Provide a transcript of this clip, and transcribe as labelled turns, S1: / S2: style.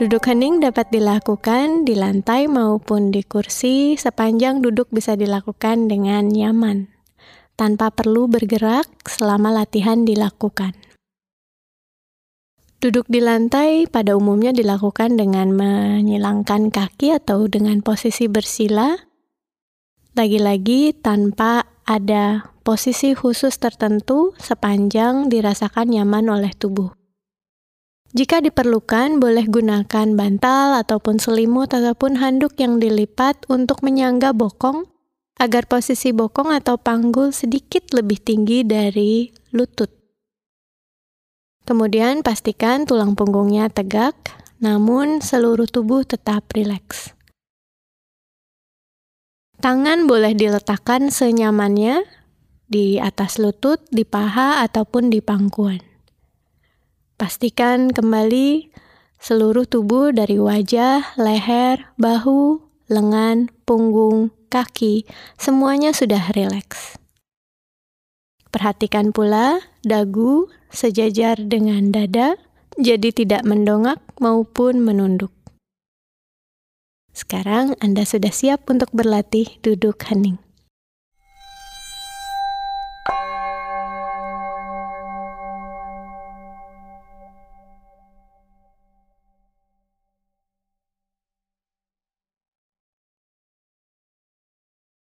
S1: Duduk hening dapat dilakukan di lantai maupun di kursi sepanjang duduk bisa dilakukan dengan nyaman, tanpa perlu bergerak selama latihan dilakukan. Duduk di lantai pada umumnya dilakukan dengan menyilangkan kaki atau dengan posisi bersila, lagi-lagi tanpa ada posisi khusus tertentu sepanjang dirasakan nyaman oleh tubuh. Jika diperlukan, boleh gunakan bantal ataupun selimut ataupun handuk yang dilipat untuk menyangga bokong agar posisi bokong atau panggul sedikit lebih tinggi dari lutut. Kemudian pastikan tulang punggungnya tegak, namun seluruh tubuh tetap rileks. Tangan boleh diletakkan senyamannya di atas lutut, di paha, ataupun di pangkuan. Pastikan kembali seluruh tubuh dari wajah, leher, bahu, lengan, punggung, kaki, semuanya sudah rileks. Perhatikan pula dagu sejajar dengan dada, jadi tidak mendongak maupun menunduk. Sekarang Anda sudah siap untuk berlatih duduk hening.